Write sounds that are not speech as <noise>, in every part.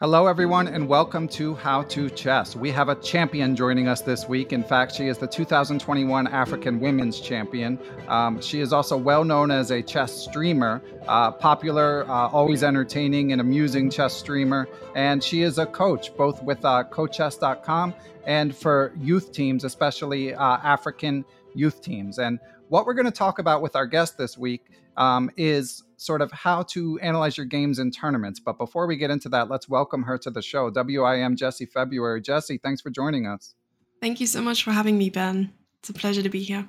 Hello, everyone, and welcome to How to Chess. We have a champion joining us this week. In fact, she is the 2021 African Women's Champion. Um, she is also well known as a chess streamer, uh, popular, uh, always entertaining and amusing chess streamer. And she is a coach, both with uh, CoachChess.com and for youth teams, especially uh, African youth teams. And what we're going to talk about with our guest this week um, is sort of how to analyze your games in tournaments. But before we get into that, let's welcome her to the show. WIM Jesse February. Jesse, thanks for joining us. Thank you so much for having me, Ben. It's a pleasure to be here.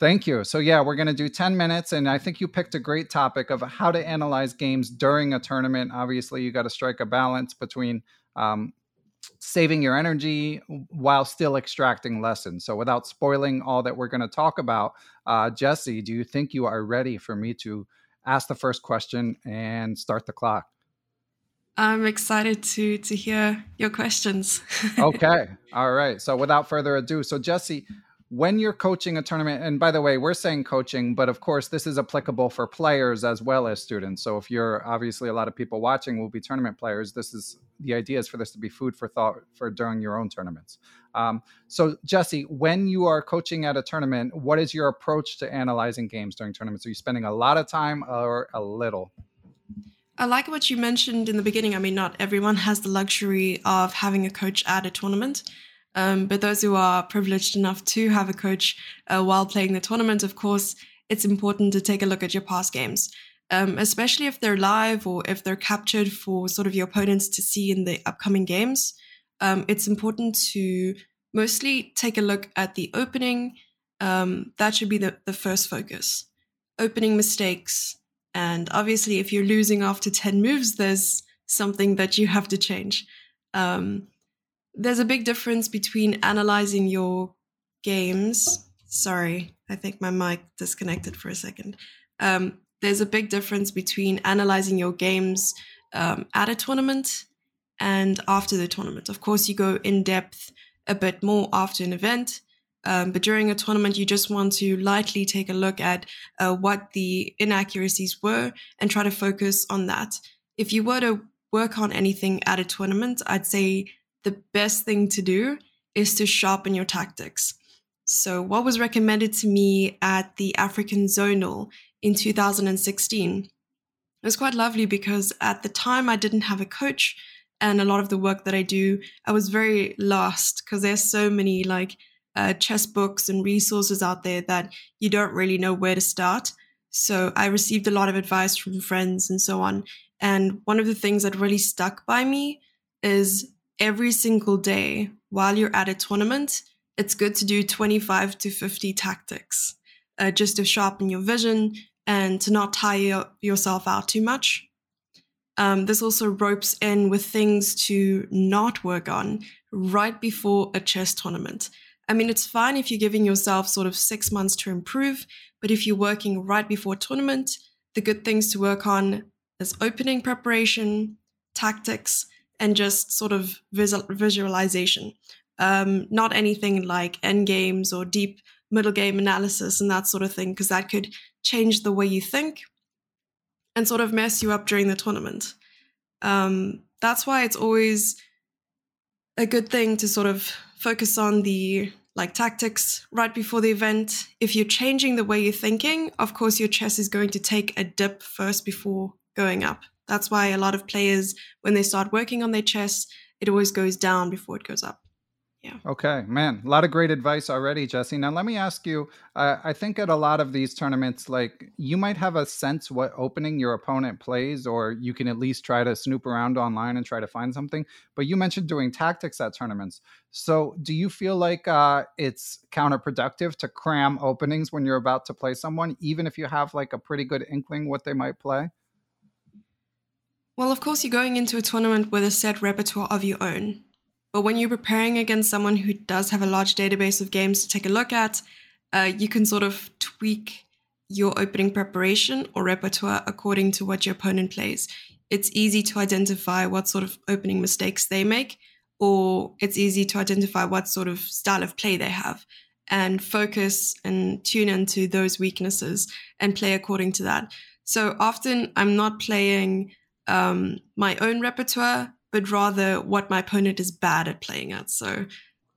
Thank you. So, yeah, we're going to do 10 minutes. And I think you picked a great topic of how to analyze games during a tournament. Obviously, you got to strike a balance between um, saving your energy while still extracting lessons. So, without spoiling all that we're going to talk about, uh, Jesse, do you think you are ready for me to ask the first question and start the clock. I'm excited to to hear your questions. <laughs> okay. All right. So without further ado, so Jesse, when you're coaching a tournament, and by the way, we're saying coaching, but of course, this is applicable for players as well as students. So if you're obviously a lot of people watching will be tournament players, this is the idea is for this to be food for thought for during your own tournaments. Um, so Jesse, when you are coaching at a tournament, what is your approach to analyzing games during tournaments? Are you spending a lot of time or a little? I like what you mentioned in the beginning. I mean, not everyone has the luxury of having a coach at a tournament. Um, but those who are privileged enough to have a coach uh, while playing the tournament, of course, it's important to take a look at your past games, um, especially if they're live or if they're captured for sort of your opponents to see in the upcoming games. Um, it's important to mostly take a look at the opening. Um, that should be the, the first focus. Opening mistakes. And obviously, if you're losing after 10 moves, there's something that you have to change. Um, there's a big difference between analyzing your games. Sorry, I think my mic disconnected for a second. Um, there's a big difference between analyzing your games um, at a tournament and after the tournament. Of course, you go in depth a bit more after an event. Um, but during a tournament, you just want to lightly take a look at uh, what the inaccuracies were and try to focus on that. If you were to work on anything at a tournament, I'd say the best thing to do is to sharpen your tactics. So, what was recommended to me at the African Zonal in 2016 it was quite lovely because at the time I didn't have a coach, and a lot of the work that I do, I was very lost because there's so many like uh, chess books and resources out there that you don't really know where to start. So I received a lot of advice from friends and so on. And one of the things that really stuck by me is every single day while you're at a tournament, it's good to do 25 to 50 tactics uh, just to sharpen your vision and to not tire yourself out too much. Um, this also ropes in with things to not work on right before a chess tournament. I mean, it's fine if you're giving yourself sort of six months to improve, but if you're working right before a tournament, the good things to work on is opening preparation, tactics, and just sort of visual, visualization. Um, not anything like end games or deep middle game analysis and that sort of thing, because that could change the way you think and sort of mess you up during the tournament. Um, that's why it's always a good thing to sort of focus on the like tactics right before the event. If you're changing the way you're thinking, of course, your chess is going to take a dip first before going up. That's why a lot of players, when they start working on their chess, it always goes down before it goes up. Yeah. Okay, man, a lot of great advice already, Jesse. Now let me ask you. Uh, I think at a lot of these tournaments, like you might have a sense what opening your opponent plays, or you can at least try to snoop around online and try to find something. But you mentioned doing tactics at tournaments. So do you feel like uh, it's counterproductive to cram openings when you're about to play someone, even if you have like a pretty good inkling what they might play? Well, of course, you're going into a tournament with a set repertoire of your own. But when you're preparing against someone who does have a large database of games to take a look at, uh, you can sort of tweak your opening preparation or repertoire according to what your opponent plays. It's easy to identify what sort of opening mistakes they make, or it's easy to identify what sort of style of play they have and focus and tune into those weaknesses and play according to that. So often I'm not playing um, my own repertoire, but rather what my opponent is bad at playing at. So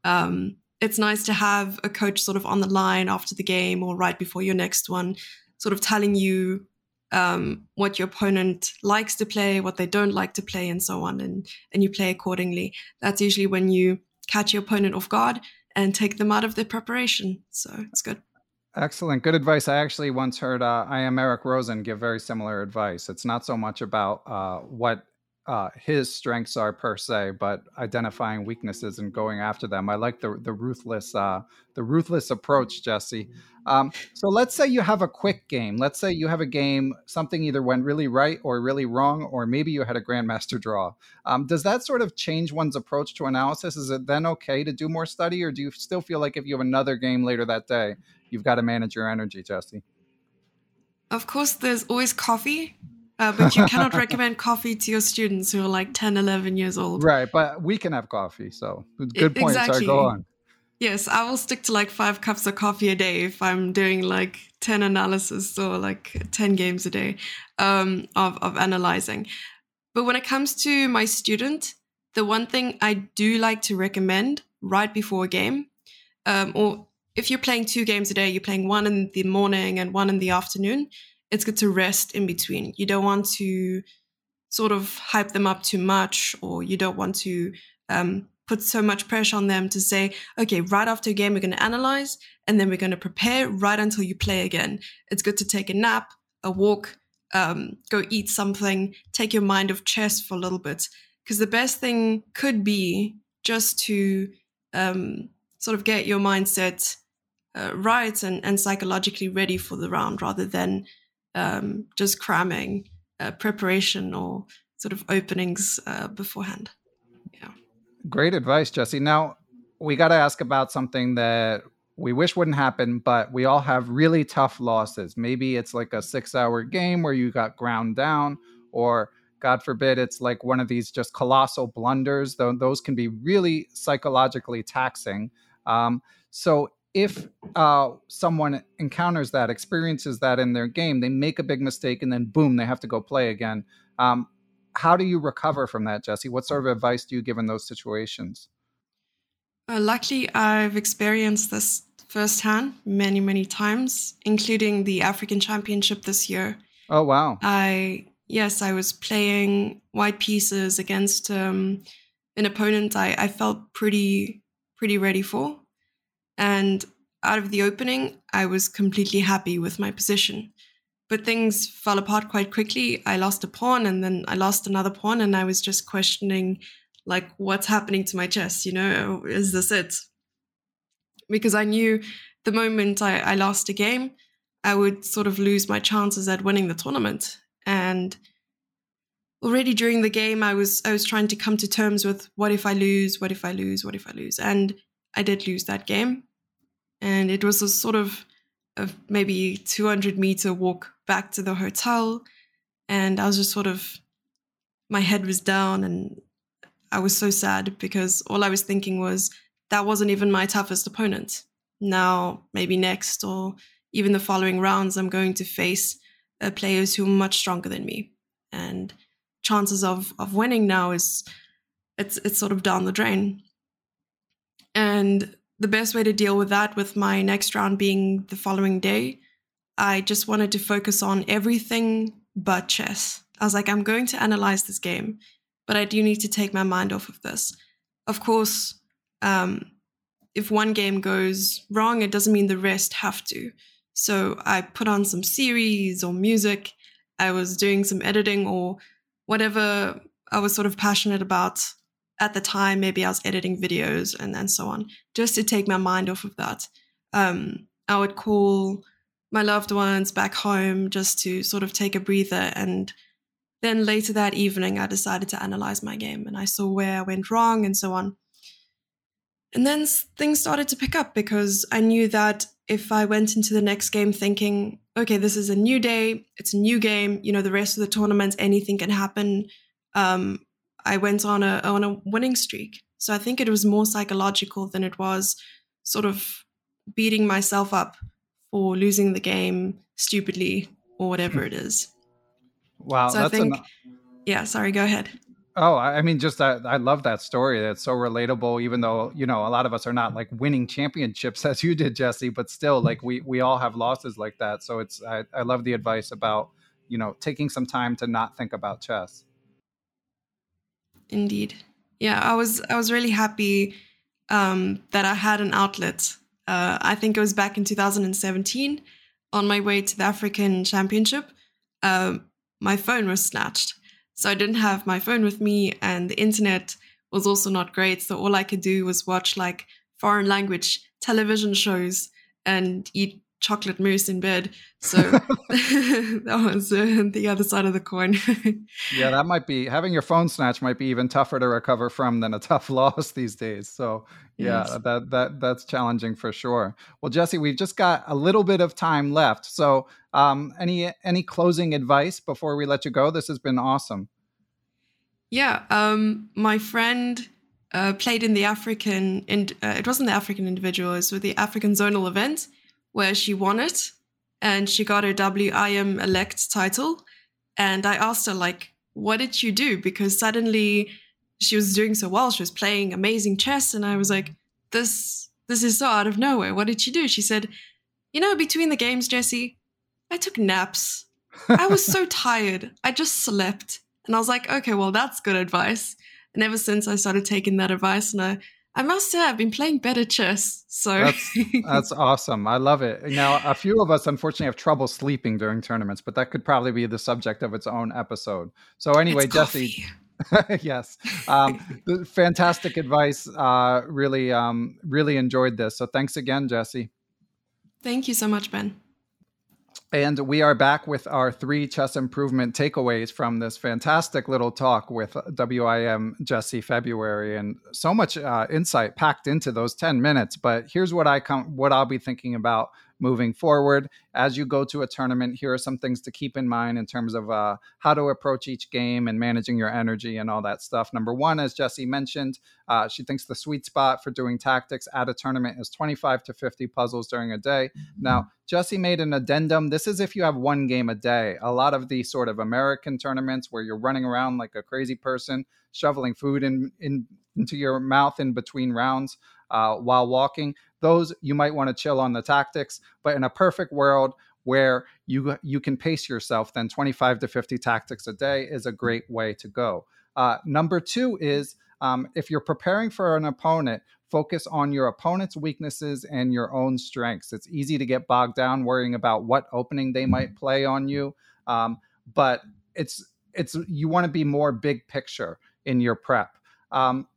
um, it's nice to have a coach sort of on the line after the game or right before your next one, sort of telling you um, what your opponent likes to play, what they don't like to play, and so on, and and you play accordingly. That's usually when you catch your opponent off guard and take them out of their preparation. So it's good. Excellent. Good advice. I actually once heard uh, IM Eric Rosen give very similar advice. It's not so much about uh, what uh, his strengths are per se, but identifying weaknesses and going after them. I like the the ruthless uh, the ruthless approach, Jesse. Um, so let's say you have a quick game. Let's say you have a game, something either went really right or really wrong, or maybe you had a grandmaster draw. Um, does that sort of change one's approach to analysis? Is it then okay to do more study, or do you still feel like if you have another game later that day, you've got to manage your energy, Jesse? Of course, there's always coffee uh, but you cannot <laughs> recommend coffee to your students who are like 10, 11 years old. Right. But we can have coffee. So good point. Exactly. Sorry, go on. Yes, I will stick to like five cups of coffee a day if I'm doing like 10 analysis or like 10 games a day um, of, of analyzing. But when it comes to my student, the one thing I do like to recommend right before a game, um, or if you're playing two games a day, you're playing one in the morning and one in the afternoon, it's good to rest in between. You don't want to sort of hype them up too much, or you don't want to um, put so much pressure on them to say, okay, right after a game, we're going to analyze and then we're going to prepare right until you play again. It's good to take a nap, a walk, um, go eat something, take your mind off chess for a little bit. Because the best thing could be just to um, sort of get your mindset uh, right and, and psychologically ready for the round rather than um, just cramming uh, preparation or sort of openings uh, beforehand. Yeah. Great advice, Jesse. Now, we got to ask about something that we wish wouldn't happen, but we all have really tough losses. Maybe it's like a six hour game where you got ground down, or God forbid, it's like one of these just colossal blunders. Though those can be really psychologically taxing. Um, so if uh, someone encounters that, experiences that in their game, they make a big mistake and then boom, they have to go play again. Um, how do you recover from that, Jesse? What sort of advice do you give in those situations? Uh, luckily, I've experienced this firsthand many, many times, including the African Championship this year. Oh wow! I yes, I was playing white pieces against um, an opponent I, I felt pretty pretty ready for, and out of the opening, I was completely happy with my position. But things fell apart quite quickly. I lost a pawn and then I lost another pawn, and I was just questioning, like, what's happening to my chess? You know, is this it? Because I knew the moment I, I lost a game, I would sort of lose my chances at winning the tournament. And already during the game, I was I was trying to come to terms with what if I lose, what if I lose, what if I lose, and I did lose that game and it was a sort of a maybe 200 meter walk back to the hotel. And i was just sort of my head was down and i was so sad because all i was thinking was that wasn't even my toughest opponent. Now maybe next or even the following rounds i'm going to face uh, players who are much stronger than me. And chances of of winning now is it's it's sort of down the drain. And the best way to deal with that, with my next round being the following day, I just wanted to focus on everything but chess. I was like, I'm going to analyze this game, but I do need to take my mind off of this. Of course, um, if one game goes wrong, it doesn't mean the rest have to. So I put on some series or music. I was doing some editing or whatever I was sort of passionate about at the time, maybe I was editing videos and, and so on, just to take my mind off of that. Um, I would call my loved ones back home just to sort of take a breather. And then later that evening, I decided to analyze my game and I saw where I went wrong and so on. And then things started to pick up because I knew that if I went into the next game thinking, okay, this is a new day, it's a new game, you know, the rest of the tournament, anything can happen. Um, I went on a on a winning streak. So I think it was more psychological than it was sort of beating myself up for losing the game stupidly or whatever it is. <laughs> Wow. So I think, an... yeah, sorry, go ahead. Oh, I mean, just I, I love that story. It's so relatable. Even though you know a lot of us are not like winning championships <laughs> as you did, Jesse, but still, like we we all have losses like that. So it's I, I love the advice about you know taking some time to not think about chess. Indeed, yeah. I was I was really happy um, that I had an outlet. Uh, I think it was back in 2017 on my way to the African Championship. Um, my phone was snatched so I didn't have my phone with me, and the internet was also not great. So all I could do was watch like foreign language television shows and eat chocolate mousse in bed. So <laughs> <laughs> that was uh, the other side of the coin. <laughs> yeah, that might be having your phone snatched might be even tougher to recover from than a tough loss these days. So yeah, yes. that that that's challenging for sure. Well, Jesse, we've just got a little bit of time left. So um, any any closing advice before we let you go? This has been awesome. Yeah, um, my friend uh, played in the African. In, uh, it wasn't the African individual. It was with the African zonal event where she won it and she got her WIM elect title. And I asked her, like, what did you do? Because suddenly she was doing so well. She was playing amazing chess. And I was like, this, this is so out of nowhere. What did she do? She said, you know, between the games, Jesse, I took naps. I was so <laughs> tired. I just slept. And I was like, okay, well, that's good advice. And ever since I started taking that advice, and I, I must say, I've been playing better chess. So that's, <laughs> that's awesome. I love it. Now, a few of us unfortunately have trouble sleeping during tournaments, but that could probably be the subject of its own episode. So, anyway, it's Jesse. <laughs> yes, um, <laughs> fantastic advice. Uh, really, um, really enjoyed this. So, thanks again, Jesse. Thank you so much, Ben. And we are back with our three chess improvement takeaways from this fantastic little talk with WIM Jesse February, and so much uh, insight packed into those ten minutes. But here's what I come, what I'll be thinking about moving forward. As you go to a tournament, here are some things to keep in mind in terms of uh, how to approach each game and managing your energy and all that stuff. Number one, as Jesse mentioned, uh, she thinks the sweet spot for doing tactics at a tournament is 25 to 50 puzzles during a day. Now, Jesse made an addendum. This is if you have one game a day. A lot of the sort of American tournaments where you're running around like a crazy person, shoveling food in, in into your mouth in between rounds uh, while walking those you might want to chill on the tactics. But in a perfect world where you you can pace yourself, then 25 to 50 tactics a day is a great way to go. Uh, number two is um, if you're preparing for an opponent, focus on your opponent's weaknesses and your own strengths. It's easy to get bogged down worrying about what opening they might play on you, um, but it's it's you want to be more big picture in your prep. Um,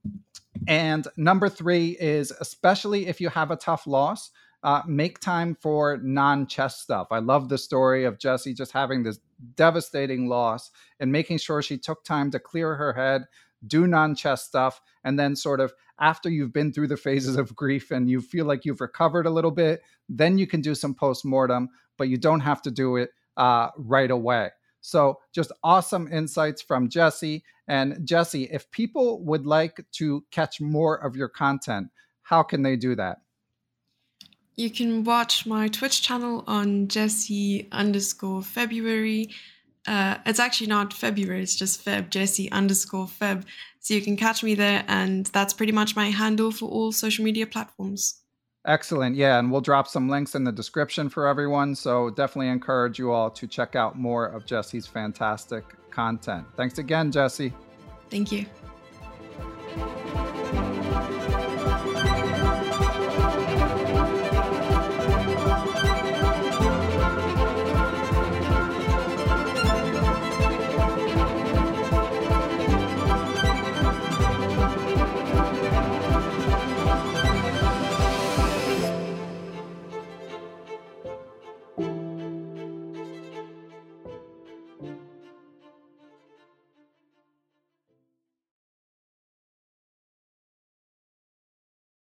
and number three is especially if you have a tough loss, uh, make time for non chess stuff. I love the story of Jesse just having this devastating loss and making sure she took time to clear her head, do non chess stuff, and then sort of after you've been through the phases of grief and you feel like you've recovered a little bit, then you can do some post mortem, but you don't have to do it uh, right away. So, just awesome insights from Jesse. And Jesse, if people would like to catch more of your content, how can they do that? You can watch my Twitch channel on Jesse underscore February. Uh, it's actually not February, it's just Feb, Jesse underscore Feb. So you can catch me there, and that's pretty much my handle for all social media platforms. Excellent. Yeah. And we'll drop some links in the description for everyone. So definitely encourage you all to check out more of Jesse's fantastic content. Thanks again, Jesse. Thank you.